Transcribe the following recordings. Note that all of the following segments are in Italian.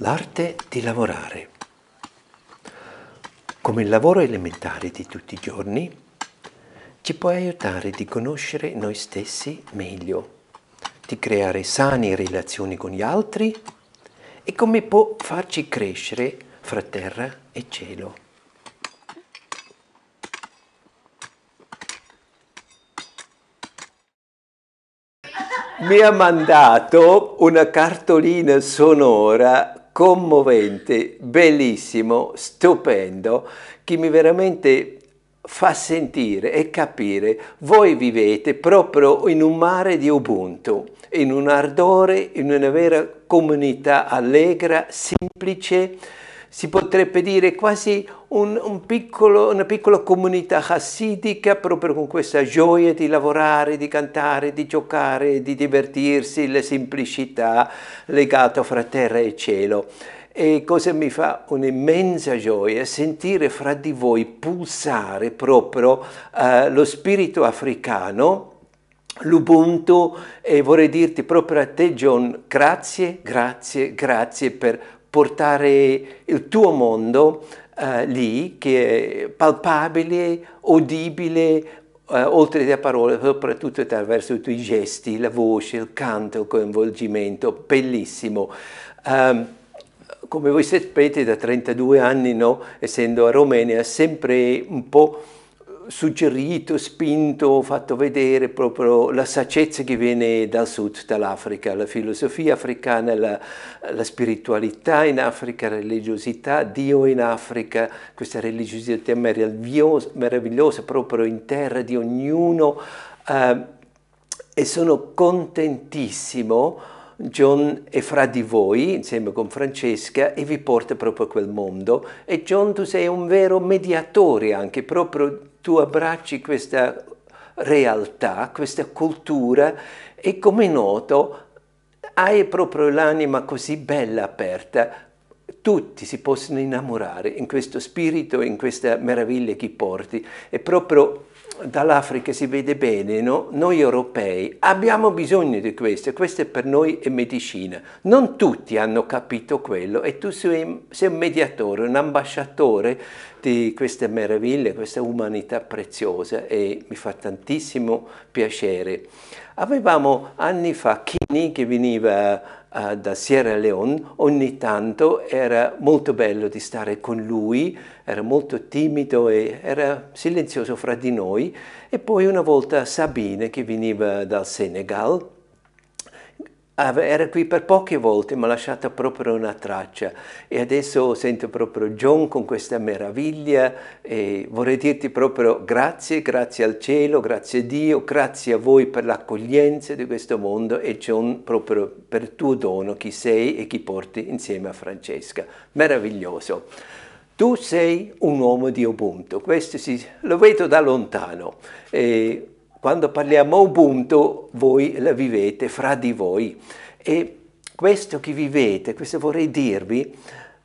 L'arte di lavorare. Come il lavoro elementare di tutti i giorni, ci può aiutare di conoscere noi stessi meglio, di creare sane relazioni con gli altri e come può farci crescere fra terra e cielo. mi ha mandato una cartolina sonora commovente, bellissimo, stupendo, che mi veramente fa sentire e capire, voi vivete proprio in un mare di Ubuntu, in un ardore, in una vera comunità allegra, semplice, si potrebbe dire quasi un, un piccolo, una piccola comunità chassidica proprio con questa gioia di lavorare, di cantare, di giocare, di divertirsi, la semplicità legata fra terra e cielo. E cosa mi fa un'immensa gioia sentire fra di voi pulsare proprio uh, lo spirito africano, l'Ubuntu e vorrei dirti proprio a te John, grazie, grazie, grazie per portare il tuo mondo uh, lì, che è palpabile, udibile, uh, oltre le parole, soprattutto attraverso i tuoi gesti, la voce, il canto, il coinvolgimento, bellissimo. Um, come voi sapete da 32 anni, no, essendo a Romania, sempre un po' suggerito, spinto, fatto vedere proprio la saggezza che viene dal sud dall'Africa, la filosofia africana, la, la, spiritualità in Africa, la religiosità, Dio in Africa, questa religiosità meravigliosa, meravigliosa proprio in terra di ognuno eh, e sono contentissimo John è fra di voi insieme con Francesca e vi porta proprio a quel mondo. E John tu sei un vero mediatore anche proprio tu abbracci questa realtà, questa cultura e come noto hai proprio l'anima così bella aperta, tutti si possono innamorare in questo spirito, in questa meraviglia che porti. E proprio dall'Africa si vede bene, no? noi europei abbiamo bisogno di questo, questo per noi è medicina. Non tutti hanno capito quello e tu sei, sei un mediatore, un ambasciatore di queste meraviglie, questa umanità preziosa e mi fa tantissimo piacere. Avevamo anni fa Kini che veniva uh, da Sierra Leone, ogni tanto era molto bello di stare con lui, era molto timido e era silenzioso fra di noi. E poi una volta Sabine che veniva dal Senegal, era qui per poche volte, mi ha lasciato proprio una traccia e adesso sento proprio John con questa meraviglia e vorrei dirti proprio grazie, grazie al cielo, grazie a Dio, grazie a voi per l'accoglienza di questo mondo e John proprio per il tuo dono, chi sei e chi porti insieme a Francesca. Meraviglioso. Tu sei un uomo di Ubuntu, questo si, lo vedo da lontano. E quando parliamo Ubuntu, voi la vivete fra di voi. E questo che vivete, questo vorrei dirvi,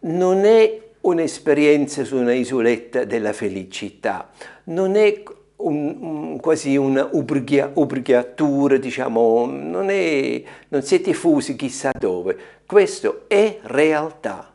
non è un'esperienza su una isoletta della felicità, non è un, un, quasi una diciamo, non, è, non siete fusi chissà dove. Questo è realtà.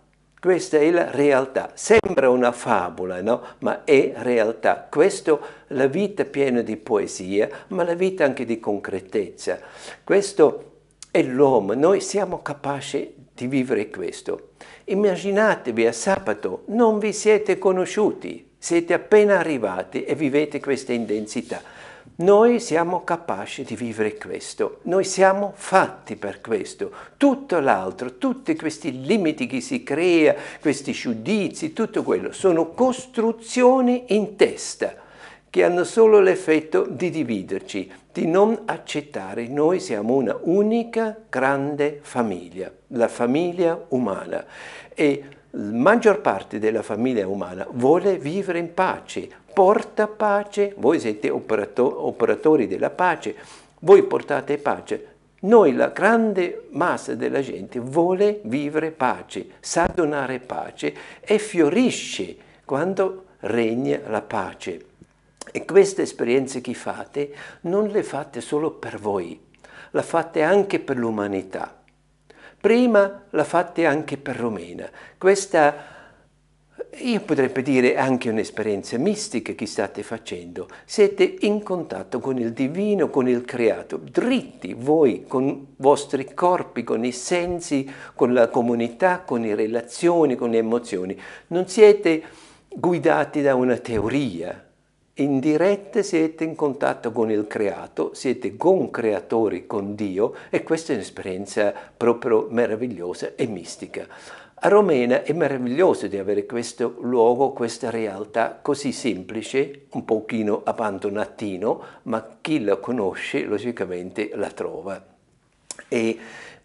Questa è la realtà. Sembra una favola, no? Ma è realtà. Questo la vita piena di poesia, ma la vita anche di concretezza. Questo è l'uomo. Noi siamo capaci di vivere questo. Immaginatevi a sabato, non vi siete conosciuti, siete appena arrivati e vivete questa intensità. Noi siamo capaci di vivere questo, noi siamo fatti per questo. Tutto l'altro, tutti questi limiti che si crea, questi giudizi, tutto quello, sono costruzioni in testa che hanno solo l'effetto di dividerci, di non accettare. Noi siamo una unica grande famiglia, la famiglia umana. E la maggior parte della famiglia umana vuole vivere in pace, porta pace, voi siete operato operatori della pace, voi portate pace. Noi, la grande massa della gente, vuole vivere pace, sa donare pace e fiorisce quando regna la pace. E queste esperienze che fate non le fate solo per voi, le fate anche per l'umanità Prima la fate anche per Romena. Questa io potrebbe dire anche un'esperienza mistica che state facendo. Siete in contatto con il divino, con il creato, dritti voi, con i vostri corpi, con i sensi, con la comunità, con le relazioni, con le emozioni. Non siete guidati da una teoria. In diretta siete in contatto con il creato, siete con-creatori con Dio e questa è un'esperienza proprio meravigliosa e mistica. A Romena è meraviglioso di avere questo luogo, questa realtà così semplice, un pochino abbandonatino, ma chi la conosce logicamente la trova. E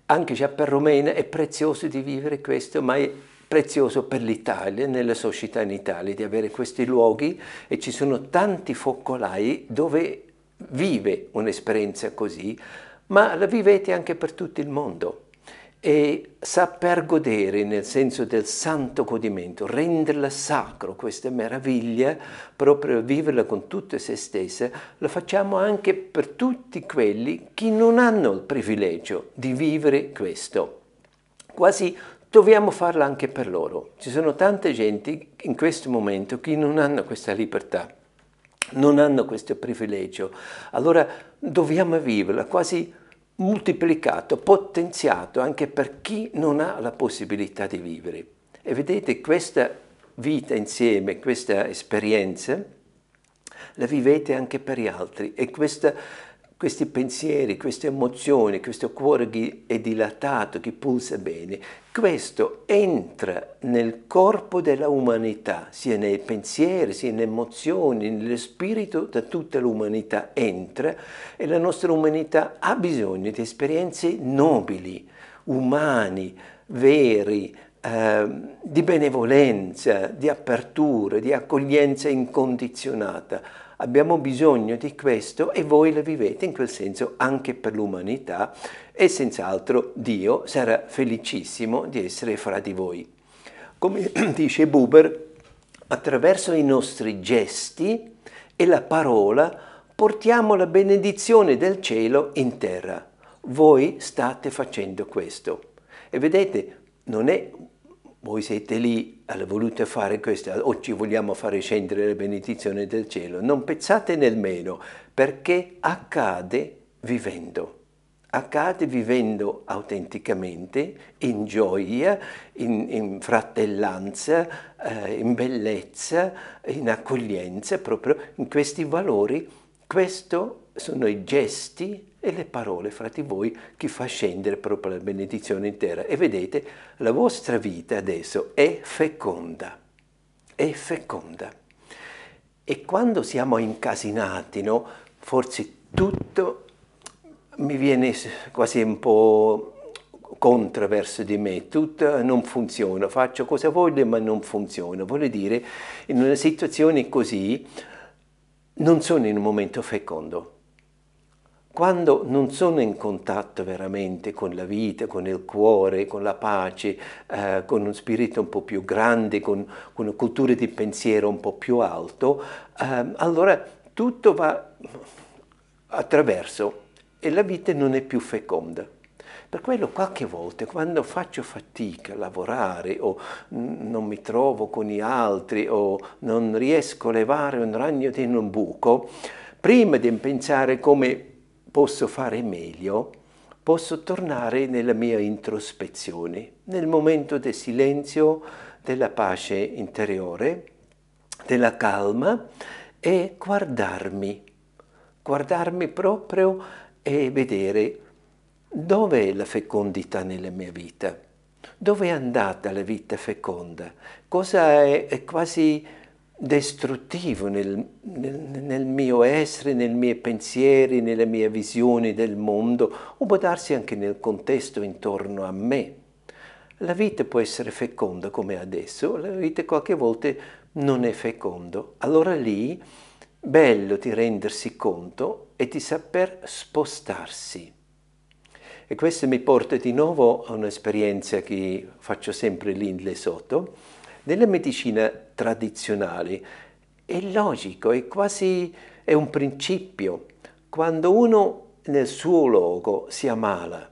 anche già per Romena è prezioso di vivere questo, ma è prezioso per l'Italia, nella società in Italia, di avere questi luoghi e ci sono tanti focolai dove vive un'esperienza così, ma la vivete anche per tutto il mondo e saper godere nel senso del santo godimento, renderla sacro questa meraviglia, proprio viverla con tutta se stessa, la facciamo anche per tutti quelli che non hanno il privilegio di vivere questo. Quasi dobbiamo farla anche per loro. Ci sono tante gente in questo momento che non hanno questa libertà, non hanno questo privilegio. Allora dobbiamo viverla quasi moltiplicato, potenziato anche per chi non ha la possibilità di vivere. E vedete questa vita insieme, questa esperienza, la vivete anche per gli altri e questa questi pensieri, queste emozioni, questo cuore che è dilatato, che pulsa bene, questo entra nel corpo della umanità, sia nei pensieri, sia nelle emozioni, nello spirito da tutta l'umanità entra e la nostra umanità ha bisogno di esperienze nobili, umani, veri, eh, di benevolenza, di apertura, di accoglienza incondizionata Abbiamo bisogno di questo e voi la vivete in quel senso anche per l'umanità e senz'altro Dio sarà felicissimo di essere fra di voi. Come dice Buber, attraverso i nostri gesti e la parola portiamo la benedizione del cielo in terra. Voi state facendo questo. E vedete, non è voi siete lì, voluto fare questo, oggi vogliamo fare scendere la benedizione del cielo. Non pensate nemmeno, perché accade vivendo. Accade vivendo autenticamente, in gioia, in, in fratellanza, eh, in bellezza, in accoglienza, proprio in questi valori. Questo sono i gesti e le parole fra di voi che fa scendere proprio la benedizione intera. E vedete, la vostra vita adesso è feconda, è feconda. E quando siamo incasinati, no, forse tutto mi viene quasi un po' contro verso di me, tutto non funziona, faccio cosa voglio ma non funziona. Vuol dire, in una situazione così non sono in un momento fecondo quando non sono in contatto veramente con la vita, con il cuore, con la pace, eh, con uno spirito un po' più grande, con, con, una cultura di pensiero un po' più alto, eh, allora tutto va attraverso e la vita non è più feconda. Per quello qualche volta quando faccio fatica a lavorare o non mi trovo con gli altri o non riesco a levare un ragno in un buco, prima di pensare come posso fare meglio, posso tornare nella mia introspezione, nel momento del silenzio, della pace interiore, della calma e guardarmi, guardarmi proprio e vedere dove è la fecondità nella mia vita, dove è andata la vita feconda, cosa è, è quasi distruttivo nel, nel, nel, mio essere, nei miei pensieri, nelle mie visioni del mondo, o può darsi anche nel contesto intorno a me. La vita può essere feconda come adesso, la vita qualche volta non è fecondo. Allora lì, bello di rendersi conto e di saper spostarsi. E questo mi porta di nuovo a un'esperienza che faccio sempre lì in Lesotho, nella medicina tradizionale è logico, è quasi è un principio. Quando uno nel suo luogo si ammala,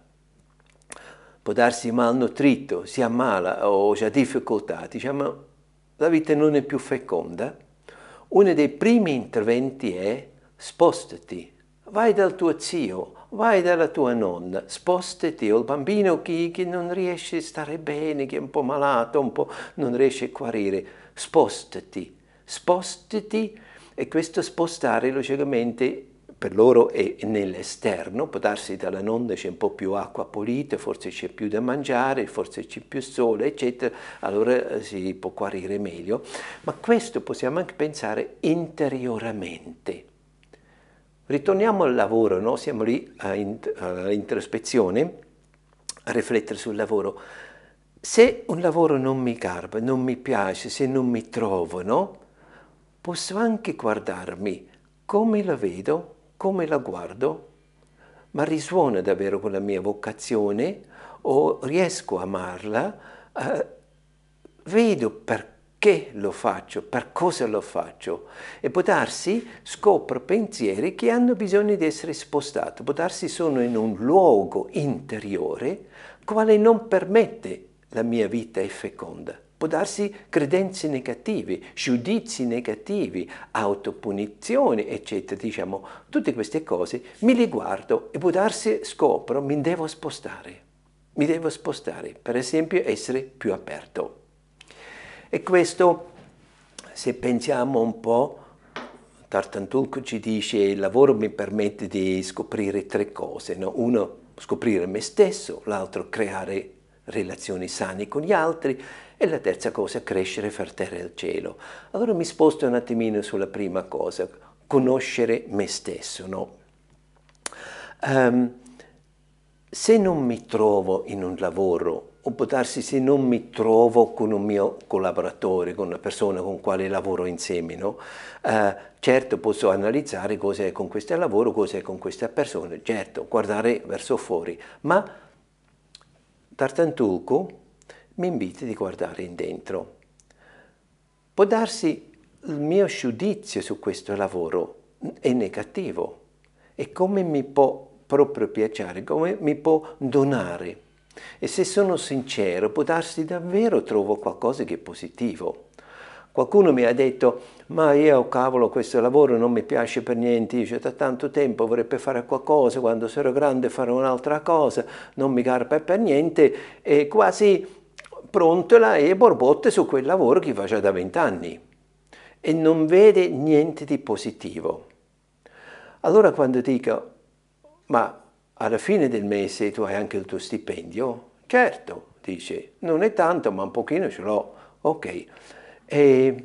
può darsi malnutrito, si ammala o ha difficoltà, diciamo la vita non è più feconda, uno dei primi interventi è spostati, vai dal tuo zio, vai dalla tua nonna, spostati, o il bambino che, che, non riesce a stare bene, che è un po' malato, un po' non riesce a guarire, spostati, spostati e questo spostare logicamente per loro è nell'esterno, può darsi dalla nonna c'è un po' più acqua pulita, forse c'è più da mangiare, forse c'è più sole, eccetera, allora eh, si può guarire meglio. Ma questo possiamo anche pensare interiormente. Ritorniamo al lavoro, no? siamo lì all'introspezione, a riflettere sul lavoro. Se un lavoro non mi garba, non mi piace, se non mi trovo, no? posso anche guardarmi come la vedo, come la guardo, ma risuona davvero con la mia vocazione o riesco a amarla, eh, vedo perché lo faccio, per cosa lo faccio e può darsi scopro pensieri che hanno bisogno di essere spostati, può darsi sono in un luogo interiore quale non permette la mia vita è feconda può darsi credenze negative, giudizi negativi, autopunizioni, eccetera. Diciamo, tutte queste cose mi le guardo e può darsi scopro, mi devo spostare. Mi devo spostare, per esempio essere più aperto. E questo, se pensiamo un po', Tartantulco ci dice il lavoro mi permette di scoprire tre cose. No? Uno, scoprire me stesso, l'altro, creare relazioni sane con gli altri e la terza cosa, crescere far terra al cielo. Allora mi sposto un attimino sulla prima cosa, conoscere me stesso. No? Um, se non mi trovo in un lavoro, o può darsi se non mi trovo con un mio collaboratore, con una persona con quale lavoro insieme, no? uh, certo posso analizzare cosa è con questo lavoro, cosa è con questa persona, certo, guardare verso fuori, ma Tartantulco mi invita a guardare in dentro. Può darsi il mio giudizio su questo lavoro è negativo e come mi può proprio piacere, come mi può donare. E se sono sincero, può darsi davvero trovo qualcosa che è positivo. Qualcuno mi ha detto, ma io cavolo questo lavoro non mi piace per niente, io da tanto tempo vorrei fare qualcosa, quando sarò grande farò un'altra cosa, non mi garba per niente, e quasi prontola e borbotte su quel lavoro che fa già da vent'anni e non vede niente di positivo. Allora quando dico, ma alla fine del mese tu hai anche il tuo stipendio? Certo, dice, non è tanto ma un pochino ce l'ho, ok. E,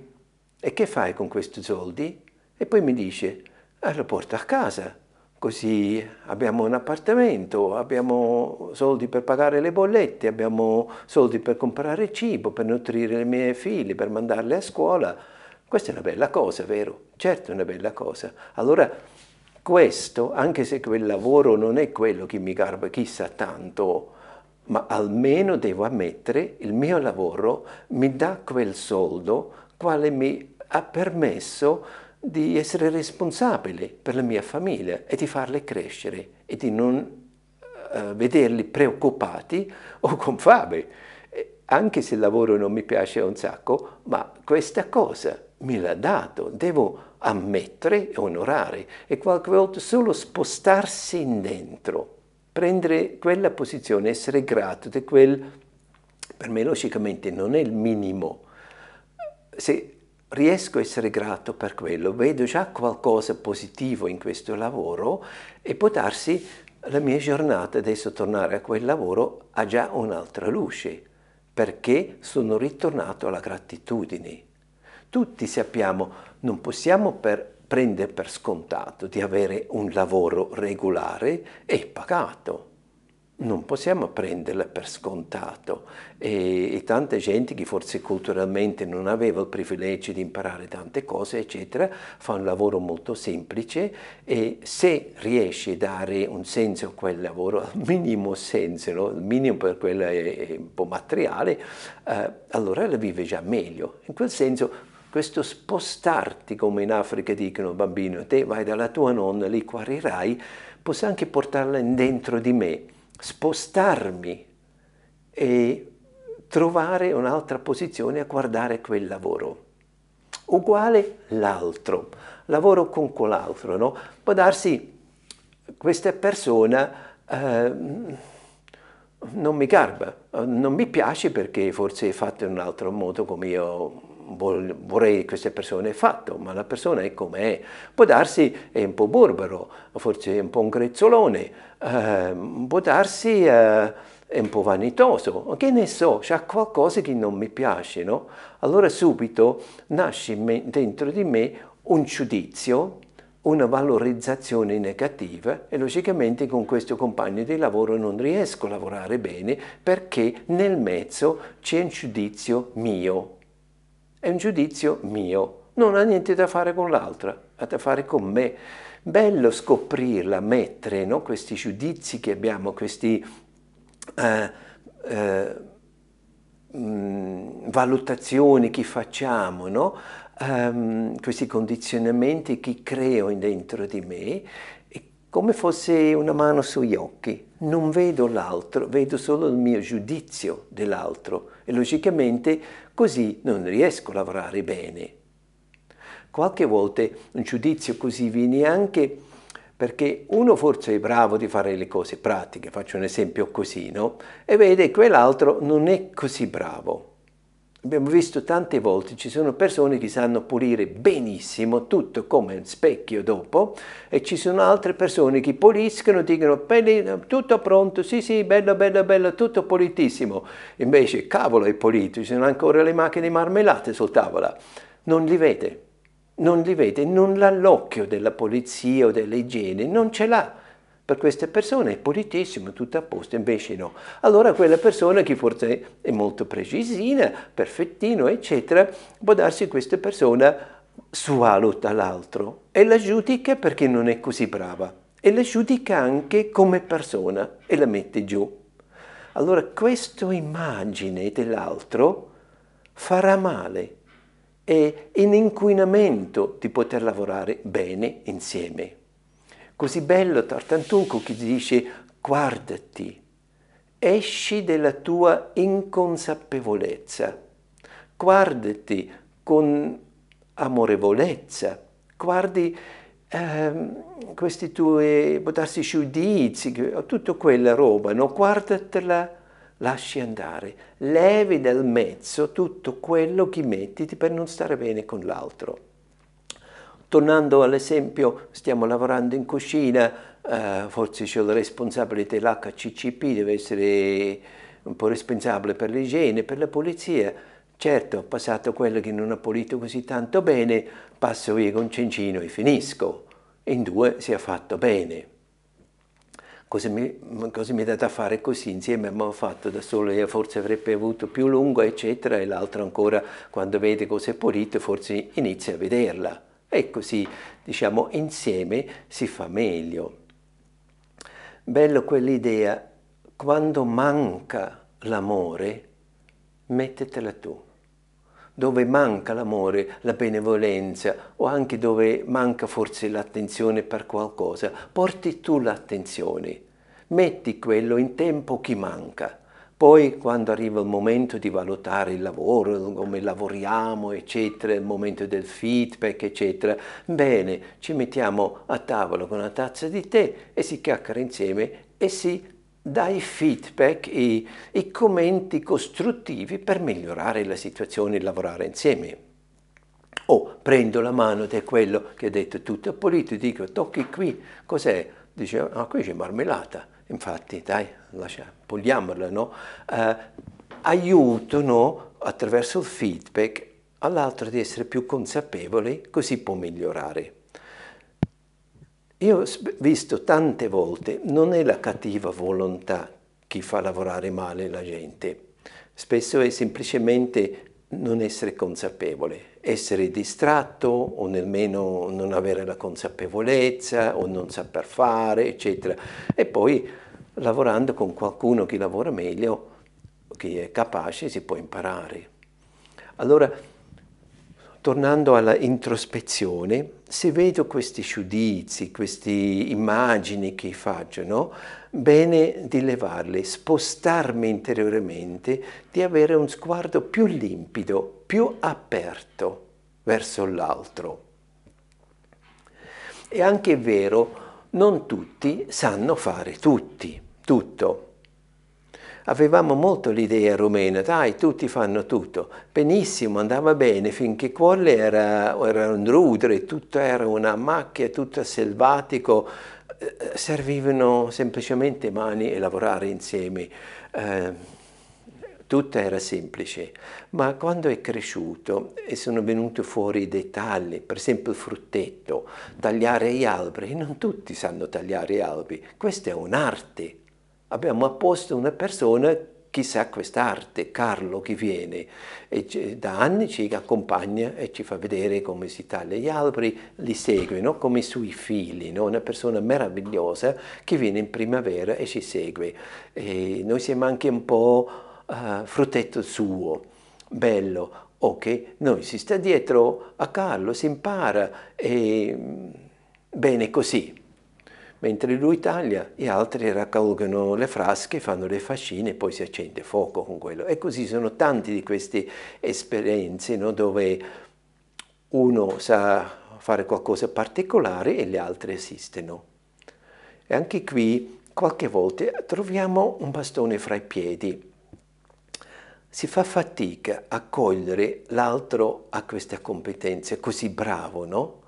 e, che fai con questi soldi? E poi mi dice, eh, lo porto a casa così abbiamo un appartamento, abbiamo soldi per pagare le bollette, abbiamo soldi per comprare cibo, per nutrire le mie figlie, per mandarle a scuola. Questa è una bella cosa, vero? Certo è una bella cosa. Allora questo, anche se quel lavoro non è quello che mi garba chissà tanto, ma almeno devo ammettere il mio lavoro mi dà quel soldo quale mi ha permesso di essere responsabile per la mia famiglia e di farle crescere e di non uh, vederli preoccupati o con fame. Anche se il lavoro non mi piace un sacco, ma questa cosa me l'ha dato, devo ammettere e onorare e qualche volta solo spostarsi in dentro, prendere quella posizione, essere grato di quel, per me logicamente non è il minimo. Se riesco a essere grato per quello, vedo già qualcosa positivo in questo lavoro e può darsi la mia giornata adesso tornare a quel lavoro ha già un'altra luce, perché sono ritornato alla gratitudine. Tutti sappiamo, non possiamo per, prendere per scontato di avere un lavoro regolare e pagato non possiamo prenderla per scontato. E, e, tanta gente che forse culturalmente non aveva il privilegio di imparare tante cose eccetera fa un lavoro molto semplice e se riesce a dare un senso a quel lavoro al minimo senso no? il minimo per quello è, è un po' materiale eh, allora la vive già meglio. In quel senso questo spostarti come in Africa dicono bambino te vai dalla tua nonna lì guarirai posso anche portarla dentro di me spostarmi e trovare un'altra posizione a guardare quel lavoro. Uguale l'altro, lavoro con quell'altro, no? Può darsi questa persona eh, non mi garba, non mi piace perché forse è fatto in un altro modo come io vorrei che questa persona è fatto, ma la persona è come è. Può darsi è un po' burbero, forse è un po' un grezzolone, eh, può darsi eh, è un po' vanitoso, che ne so, c'è qualcosa che non mi piace, no? Allora subito nasce dentro di me un giudizio una valorizzazione negativa e logicamente con questo compagno di lavoro non riesco a lavorare bene perché nel mezzo c'è un giudizio mio. È un giudizio mio, non ha niente da fare con l'altra, ha da fare con me. Bello scoprirla, mettere no? questi giudizi che abbiamo, queste eh, eh, mm, valutazioni che facciamo, no? um, questi condizionamenti che creo dentro di me come fosse una mano sugli occhi. Non vedo l'altro, vedo solo il mio giudizio dell'altro e logicamente così non riesco a lavorare bene. Qualche volta un giudizio così viene anche perché uno forse è bravo di fare le cose pratiche, faccio un esempio così, no? E vede quell'altro non è così bravo. Abbiamo visto tante volte, ci sono persone che sanno pulire benissimo tutto come un specchio dopo e ci sono altre persone che puliscono, dicono tutto pronto, sì sì, bello, bello, bello, tutto pulitissimo. Invece, cavolo, è pulito, ci sono ancora le macchine marmellate sul tavola. Non li vede, non li vede, non ha l'occhio della polizia o dell'igiene, non ce l'ha per queste persone è pulitissimo, tutto a posto, invece no. Allora quella persona che forse è molto precisina, perfettino, eccetera, può darsi questa persona svaluta l'altro e la giudica perché non è così brava e la giudica anche come persona e la mette giù. Allora questa immagine dell'altro farà male, è in inquinamento di poter lavorare bene insieme. Così bello Tartantuco che dice guardati, esci dalla tua inconsapevolezza, guardati con amorevolezza, guardi eh, questi tuoi, potresti giudizi, tutta quella roba, no? guardatela, lasci andare, levi dal mezzo tutto quello che metti per non stare bene con l'altro. Tornando all'esempio, stiamo lavorando in cucina, eh, forse c'è il responsabile dell'HCCP, deve essere un po' responsabile per l'igiene, per la pulizia. Certo, ho passato quello che non ha pulito così tanto bene, passo via con Cencino e finisco. In due si è fatto bene. Cosa mi, cosa mi è dato a fare così? Insieme abbiamo fatto da solo, io forse avrebbe avuto più lungo, eccetera, e l'altro ancora, quando vede cosa è pulito, forse inizia a vederla e così diciamo insieme si fa meglio. Bello quell'idea, quando manca l'amore, mettetela tu. Dove manca l'amore, la benevolenza o anche dove manca forse l'attenzione per qualcosa, porti tu l'attenzione, metti quello in tempo che manca poi quando arriva il momento di valutare il lavoro, come lavoriamo, eccetera, il momento del feedback, eccetera, bene, ci mettiamo a tavola con una tazza di tè e si chiacchiera insieme e si dà i feedback e i commenti costruttivi per migliorare la situazione e lavorare insieme. O prendo la mano di quello che ha detto tutto pulito e dico tocchi qui, cos'è? Dice, ah qui c'è marmellata infatti dai, lascia, puliamola, no? Eh, aiutano attraverso il feedback all'altro di essere più consapevole, così può migliorare. Io ho visto tante volte, non è la cattiva volontà che fa lavorare male la gente, spesso è semplicemente non essere consapevole, essere distratto o nemmeno non avere la consapevolezza o non saper fare, eccetera. E poi lavorando con qualcuno che lavora meglio, che è capace, si può imparare. Allora, tornando alla introspezione, se vedo questi giudizi, queste immagini che faccio, no? bene di levarle, spostarmi interiormente, di avere un sguardo più limpido, più aperto verso l'altro. È anche vero, non tutti sanno fare tutti, tutto. Avevamo molto l'idea rumena, dai, tutti fanno tutto. Benissimo, andava bene, finché quello era, era un rudere, tutto era una macchia, tutto selvatico, eh, servivano semplicemente mani e lavorare insieme. Eh, tutto era semplice, ma quando è cresciuto e sono venuti fuori i dettagli, per esempio il fruttetto, tagliare gli alberi, non tutti sanno tagliare gli alberi, questa è un'arte. Abbiamo apposto una persona che sa quest'arte, Carlo che viene e da anni ci accompagna e ci fa vedere come si taglia gli alberi, li segue no? come i suoi figli, no? una persona meravigliosa che viene in primavera e ci segue. E noi siamo anche un po' uh, fruttetto suo, bello, ok? Noi si sta dietro a Carlo, si impara e bene così. Mentre lui taglia, gli altri raccolgono le frasche, fanno le fascine e poi si accende fuoco con quello. E così sono tante di queste esperienze no? dove uno sa fare qualcosa di particolare e gli altri assistono. E anche qui qualche volta troviamo un bastone fra i piedi si fa fatica a cogliere l'altro a queste competenze, così bravo, no?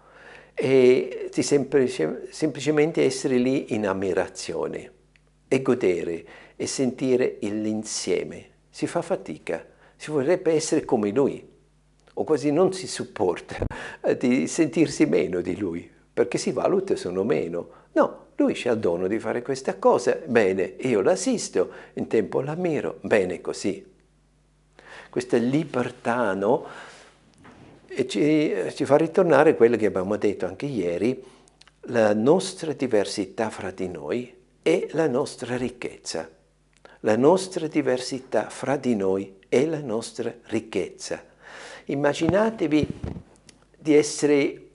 E di semplice, semplicemente essere lì in ammirazione e godere e sentire l'insieme. Si fa fatica, si vorrebbe essere come lui, o quasi non si supporta di sentirsi meno di lui, perché si valuta sono meno. No, lui c'ha il dono di fare questa cosa, bene, io l'assisto, in tempo l'ammiro, bene così questa libertà, no? E ci, ci fa ritornare quello che abbiamo detto anche ieri, la nostra diversità fra di noi è la nostra ricchezza. La nostra diversità fra di noi è la nostra ricchezza. Immaginatevi di essere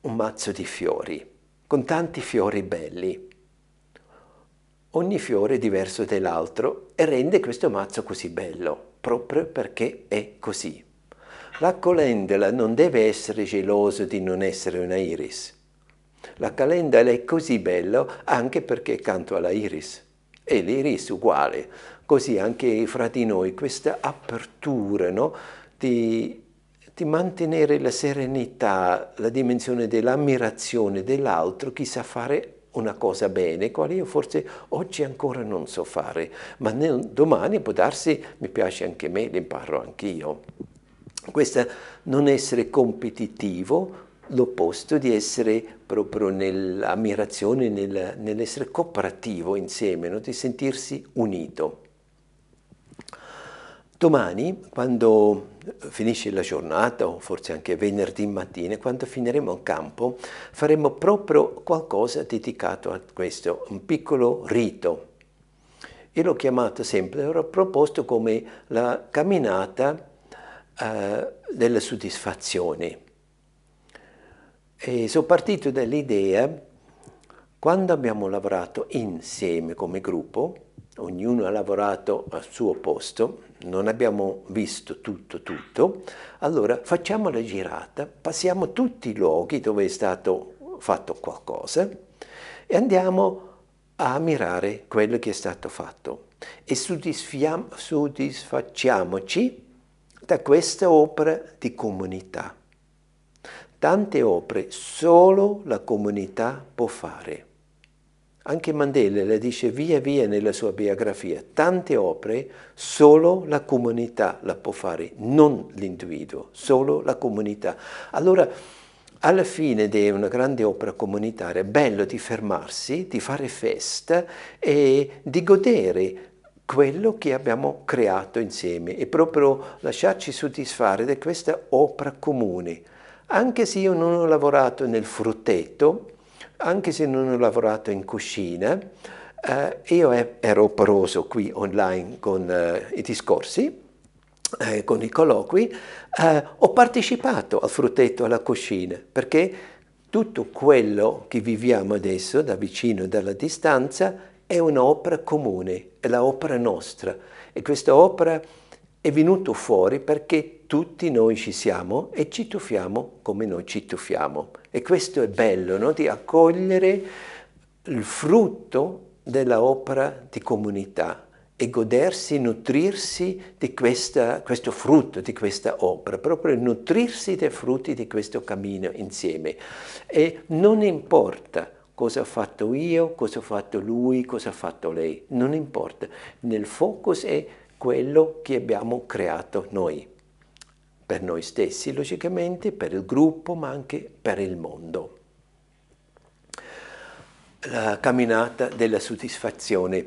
un mazzo di fiori, con tanti fiori belli. Ogni fiore è diverso dall'altro e rende questo mazzo così bello proprio perché è così. La calendula non deve essere geloso di non essere una iris. La calendula è così bella anche perché è accanto alla iris. E l'iris uguale. Così anche fra di noi questa apertura no? di, di mantenere la serenità, la dimensione dell'ammirazione dell'altro, chi sa fare una cosa bene, quale io forse oggi ancora non so fare, ma domani può darsi mi piace anche me, l'imparo anch'io. Questo non essere competitivo, l'opposto di essere proprio nell'ammirazione, nel, nell'essere cooperativo insieme, no? di sentirsi unito. Domani, quando finisce la giornata, o forse anche venerdì mattina, quando finiremo il campo, faremo proprio qualcosa dedicato a questo, un piccolo rito. Io l'ho chiamato sempre, l'ho proposto come la camminata eh, della soddisfazione. E sono partito dall'idea, quando abbiamo lavorato insieme come gruppo, ognuno ha lavorato al suo posto, non abbiamo visto tutto tutto, allora facciamo la girata, passiamo tutti i luoghi dove è stato fatto qualcosa e andiamo a ammirare quello che è stato fatto e soddisfacciamoci da questa opera di comunità. Tante opere solo la comunità può fare. Anche Mandela le dice via via nella sua biografia, tante opere solo la comunità la può fare, non l'individuo, solo la comunità. Allora, alla fine di una grande opera comunitaria è bello di fermarsi, di fare festa e di godere quello che abbiamo creato insieme e proprio lasciarci soddisfare di questa opera comune. Anche se io non ho lavorato nel frutteto, anche se non ho lavorato in cucina, eh, io ero operoso qui online con eh, i discorsi, eh, con i colloqui, eh, ho partecipato al fruttetto alla cucina perché tutto quello che viviamo adesso da vicino, dalla distanza, è un'opera comune, è l'opera nostra e questa opera è venuta fuori perché tutti noi ci siamo e ci tuffiamo come noi ci tuffiamo. E questo è bello, no? di accogliere il frutto dell'opera di comunità e godersi, nutrirsi di questa, questo frutto, di questa opera, proprio nutrirsi dei frutti di questo cammino insieme. E non importa cosa ho fatto io, cosa ha fatto lui, cosa ha fatto lei, non importa. Nel focus è quello che abbiamo creato noi, per noi stessi logicamente, per il gruppo, ma anche per il mondo. La camminata della soddisfazione.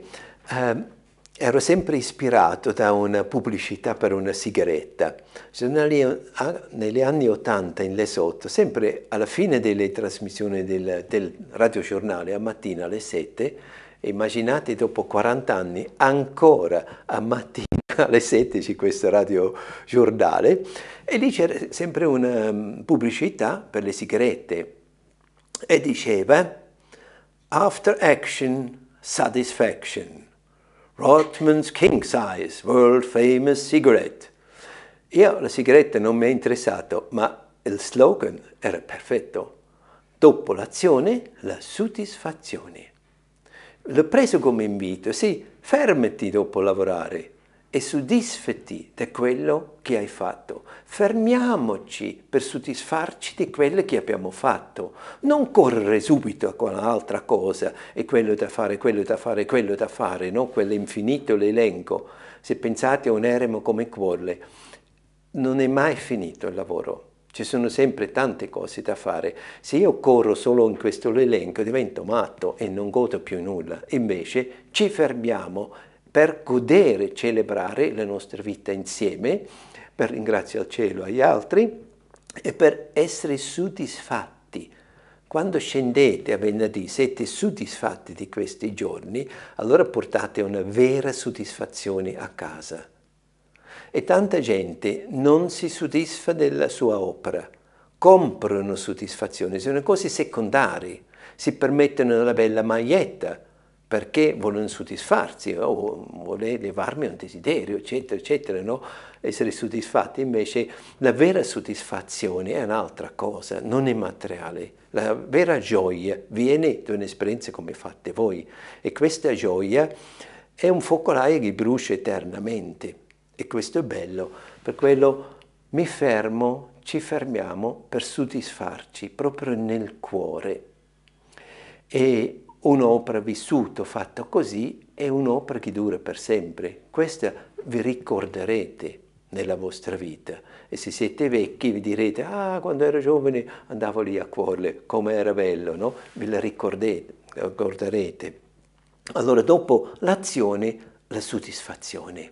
Eh, ero sempre ispirato da una pubblicità per una sigaretta. Negli anni Ottanta in Lesotho, sempre alla fine delle trasmissioni del, del radiogiornale, a mattina alle 7, immaginate dopo 40 anni, ancora a mattina alle 7 c'è questo radiogiornale, e lì c'era sempre una mm, pubblicità per le sigarette e diceva After action, satisfaction. Rothmans King Size, World Famous Cigarette. Io la sigaretta non mi è interessato, ma il slogan era perfetto. Dopo l'azione, la soddisfazione. L'ho preso come invito, sì, fermati dopo lavorare, e soddisfati di quello che hai fatto. Fermiamoci per soddisfarci di quello che abbiamo fatto. Non correre subito con un'altra cosa, e quello da fare, quello da fare, quello da fare, no? quell'infinito l'elenco. Se pensate a un eremo come Quolle, non è mai finito il lavoro. Ci sono sempre tante cose da fare. Se io corro solo in questo elenco divento matto e non godo più nulla. Invece ci fermiamo per godere, celebrare la nostra vita insieme, per ringraziare il cielo agli altri e per essere soddisfatti. Quando scendete a venerdì, siete soddisfatti di questi giorni, allora portate una vera soddisfazione a casa. E tanta gente non si soddisfa della sua opera, comprano soddisfazione, sono cose secondarie, si permettono una bella maglietta, perché vogliono soddisfarsi o oh, vuole levarmi un desiderio, eccetera, eccetera, no? essere soddisfatti. Invece la vera soddisfazione è un'altra cosa, non è materiale. La vera gioia viene da un'esperienza come fate voi e questa gioia è un focolaio che brucia eternamente e questo è bello, per quello mi fermo, ci fermiamo per soddisfarci proprio nel cuore. E un'opera vissuta, fatta così, è un'opera che dura per sempre. Questa vi ricorderete nella vostra vita. E se siete vecchi vi direte, ah, quando ero giovane andavo lì a cuore, come era bello, no? Ve la ricorderete. Allora, dopo l'azione, la soddisfazione.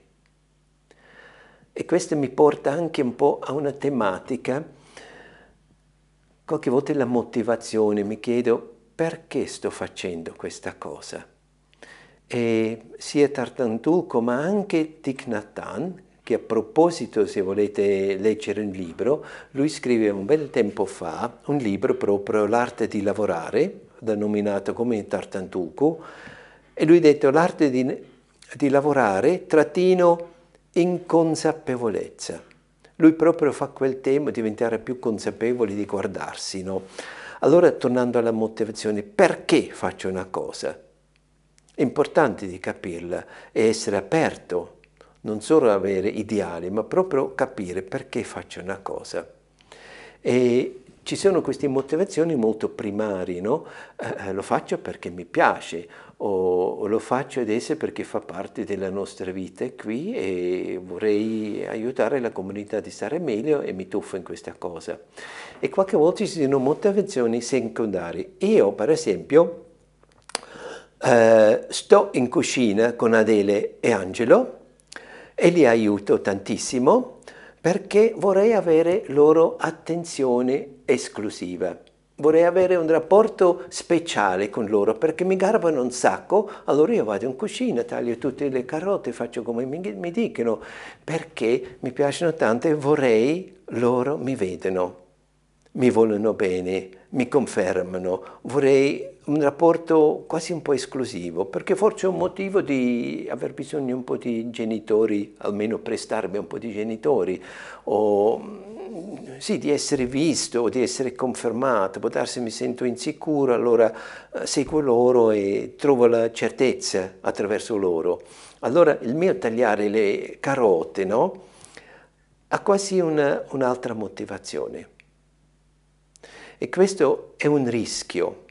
E questo mi porta anche un po' a una tematica, qualche volta la motivazione, mi chiedo perché sto facendo questa cosa? E sia Tartantulco ma anche Thich Nhat Hanh, che a proposito, se volete leggere un libro, lui scrive un bel tempo fa un libro proprio L'arte di lavorare, denominato come Tartantulco, e lui ha detto l'arte di, di lavorare trattino inconsapevolezza. Lui proprio fa quel tema, diventare più consapevoli di guardarsi, no? Allora, tornando alla motivazione, perché faccio una cosa? È importante di capirla e essere aperto, non solo avere ideali, ma proprio capire perché faccio una cosa. E ci sono queste motivazioni molto primarie, no? Eh, lo faccio perché mi piace, o, lo faccio adesso perché fa parte della nostra vita qui e vorrei aiutare la comunità di stare meglio e mi tuffo in questa cosa. E qualche volta ci sono motivazioni secondarie. Io, per esempio, eh, sto in cucina con Adele e Angelo e li aiuto tantissimo perché vorrei avere loro attenzione esclusiva. Vorrei avere un rapporto speciale con loro perché mi garbano un sacco, allora io vado in cucina, taglio tutte le carote, faccio come mi, mi dicono, perché mi piacciono tanto e vorrei loro mi vedano, mi vogliono bene, mi confermano, vorrei un rapporto quasi un po' esclusivo, perché forse ho un motivo di aver bisogno un po' di genitori, almeno prestarmi un po' di genitori, o sì, di essere visto o di essere confermato, può darsi mi sento insicuro, allora eh, seguo loro e trovo la certezza attraverso loro. Allora il mio tagliare le carote, no? Ha quasi un'altra motivazione. E questo è un rischio,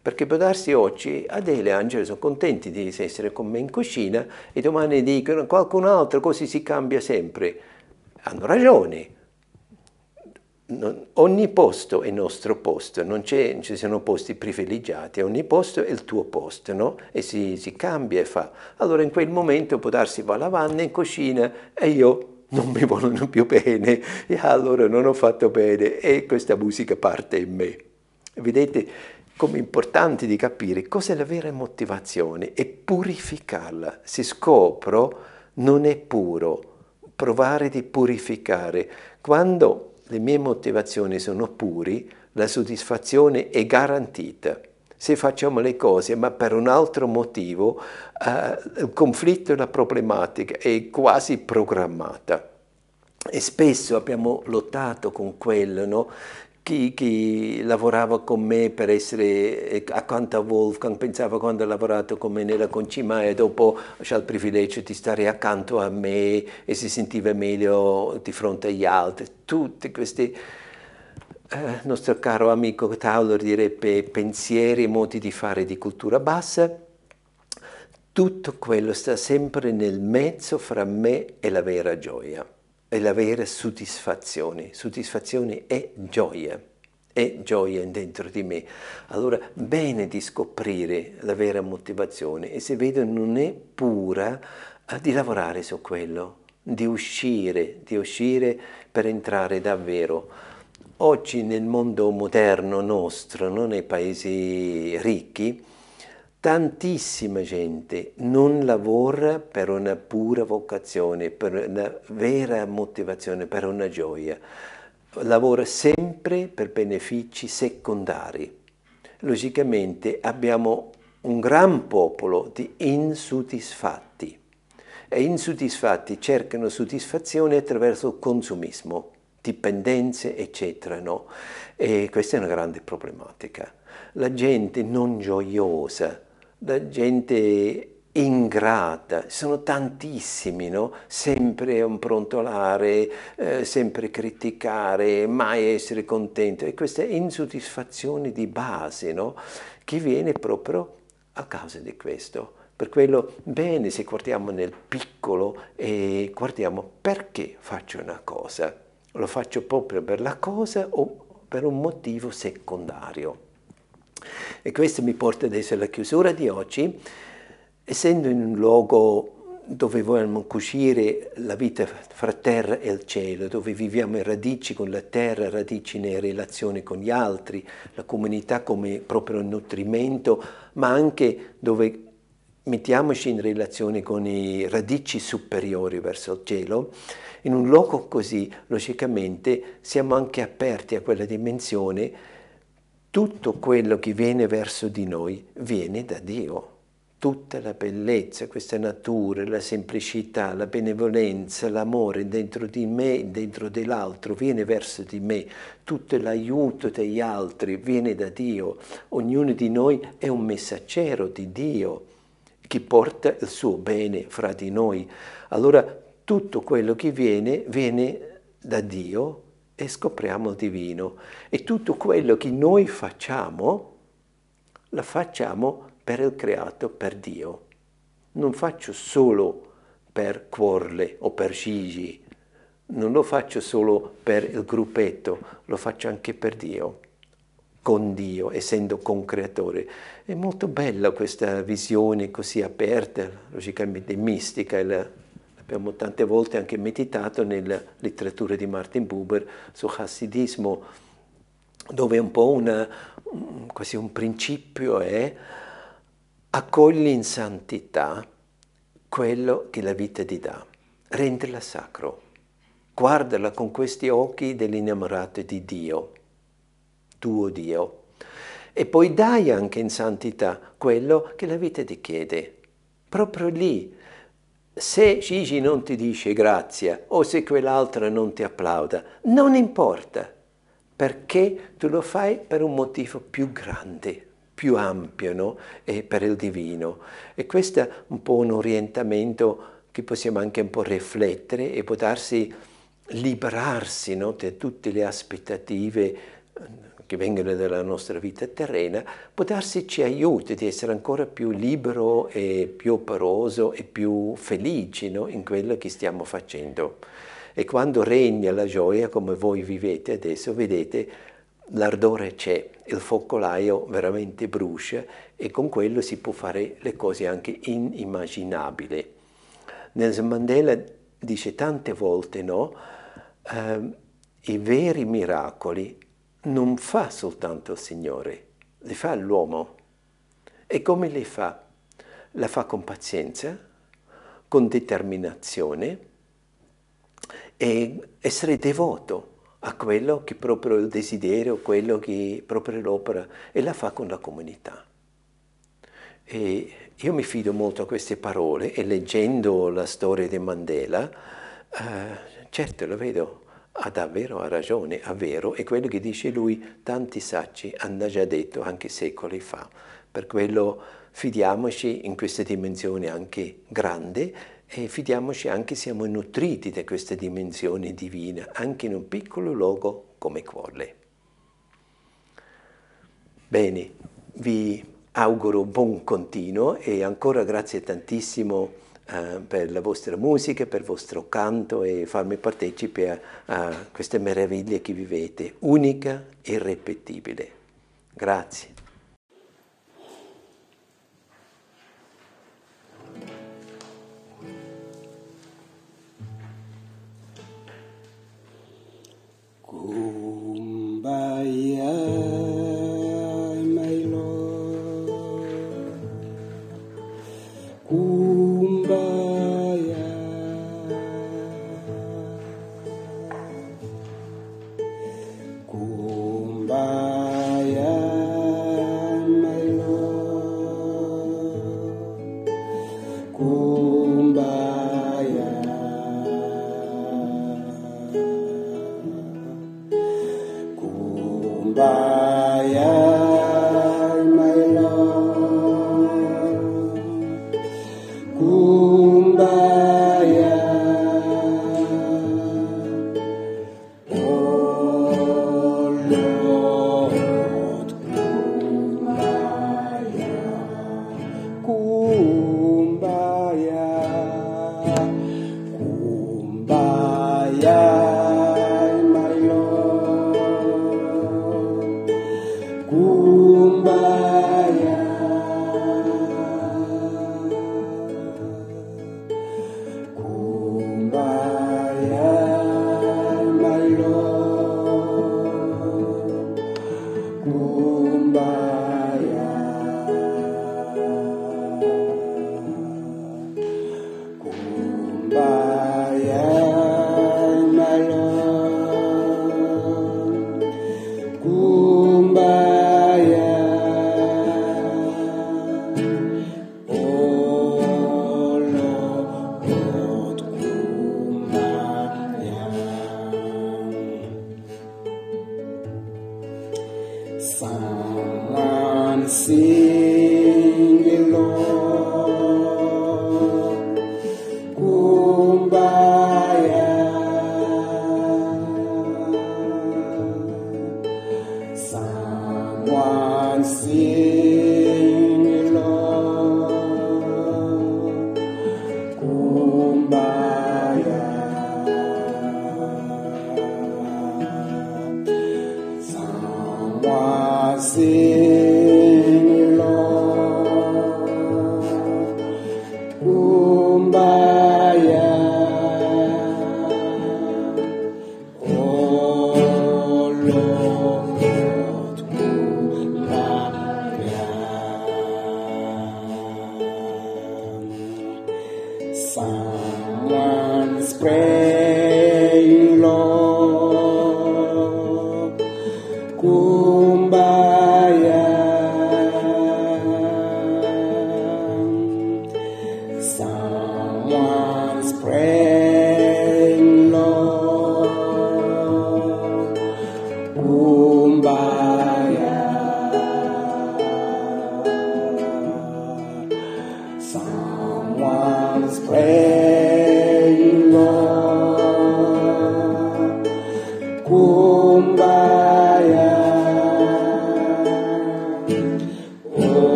perché può darsi oggi Adele e Angelo sono contenti di essere con me in cucina e domani dicono qualcun altro, così si cambia sempre. Hanno ragione, non, ogni posto è nostro posto, non, ci sono posti privilegiati, ogni posto è il tuo posto, no? E si, si, cambia e fa. Allora in quel momento può darsi va la vanna in cucina e io non mi vogliono più bene e allora non ho fatto bene e questa musica parte in me. Vedete come è importante di capire cos'è la vera motivazione e purificarla. Se scopro non è puro, provare di purificare. Quando le mie motivazioni sono puri, la soddisfazione è garantita. Se facciamo le cose ma per un altro motivo, eh, il conflitto e la problematica è quasi programmata. E spesso abbiamo lottato con quello, no? Chi, chi, lavorava con me per essere eh, accanto a Wolfgang pensava quando ha lavorato con me nella e dopo c'ha il privilegio di stare accanto a me e si sentiva meglio di fronte agli altri. Tutti questi, eh, nostro caro amico Tauler direbbe pensieri e modi di fare di cultura bassa, tutto quello sta sempre nel mezzo fra me e la vera gioia e l'avere soddisfazione. Soddisfazione è gioia, è gioia dentro di me. Allora, bene di scoprire la vera motivazione e se vedo non è pura, eh, di lavorare su quello, di uscire, di uscire per entrare davvero. Oggi nel mondo moderno nostro, no? nei paesi ricchi, tantissima gente non lavora per una pura vocazione, per una vera motivazione, per una gioia. Lavora sempre per benefici secondari. Logicamente abbiamo un gran popolo di insoddisfatti e insoddisfatti cercano soddisfazione attraverso il consumismo, dipendenze, eccetera. No? E questa è una grande problematica. La gente non gioiosa, da gente ingrata, sono tantissimi, no? sempre un brontolare, eh, sempre criticare, mai essere contento e questa insoddisfazione di base no? che viene proprio a causa di questo. Per quello bene se guardiamo nel piccolo e guardiamo perché faccio una cosa. Lo faccio proprio per la cosa o per un motivo secondario. E questo mi porta adesso alla chiusura di oggi, essendo in un luogo dove vogliamo cucire la vita fra terra e il cielo, dove viviamo in radici con la terra, radici nelle relazioni con gli altri, la comunità come proprio nutrimento, ma anche dove mettiamoci in relazione con i radici superiori verso il cielo, in un luogo così, logicamente, siamo anche aperti a quella dimensione tutto quello che viene verso di noi viene da Dio. Tutta la bellezza, questa natura, la semplicità, la benevolenza, l'amore dentro di me, dentro dell'altro, viene verso di me. Tutto l'aiuto degli altri viene da Dio. Ognuno di noi è un messaggero di Dio che porta il suo bene fra di noi. Allora tutto quello che viene, viene da Dio e scopriamo il divino. E tutto quello che noi facciamo, lo facciamo per il creato, per Dio. Non faccio solo per Quarle o per Gigi, non lo faccio solo per il gruppetto, lo faccio anche per Dio, con Dio, essendo concreatore. È molto bella questa visione così aperta, logicamente mistica, Abbiamo tante volte anche meditato nella letteratura di Martin Buber su Hassidismo dove un po' una, quasi un principio è accogli in santità quello che la vita ti dà, rendila sacro, guardala con questi occhi dell'innamorato di Dio, tuo Dio, e poi dai anche in santità quello che la vita ti chiede, proprio lì. Se Gigi non ti dice grazie o se quell'altra non ti applauda, non importa, perché tu lo fai per un motivo più grande, più ampio, no? E per il divino. E questo è un po' un orientamento che possiamo anche un po' riflettere e può darsi liberarsi no? da tutte le aspettative che vengono dalla nostra vita terrena, può darsi ci aiuti di essere ancora più libero e più operoso e più felici no? in quello che stiamo facendo. E quando regna la gioia come voi vivete adesso, vedete, l'ardore c'è, il focolaio veramente brucia e con quello si può fare le cose anche inimmaginabili. Nelson Mandela dice tante volte, no? Eh, I veri miracoli non fa soltanto il Signore, li fa l'uomo. E come li fa? La fa con pazienza, con determinazione e essere devoto a quello che proprio il desiderio, quello che proprio l'opera, e la fa con la comunità. E io mi fido molto a queste parole e leggendo la storia di Mandela, eh, certo lo vedo, ha davvero ragione, ha vero, è quello che dice lui, tanti saggi hanno già detto anche secoli fa. Per quello fidiamoci in questa dimensione anche grande e fidiamoci anche siamo nutriti da questa dimensione divina, anche in un piccolo luogo come Quolle. Bene, vi auguro buon continuo e ancora grazie tantissimo eh, per la vostra musica, per il vostro canto e farmi partecipe a, a queste meraviglie che vivete, unica e irrepetibile. Grazie. Kumbaya.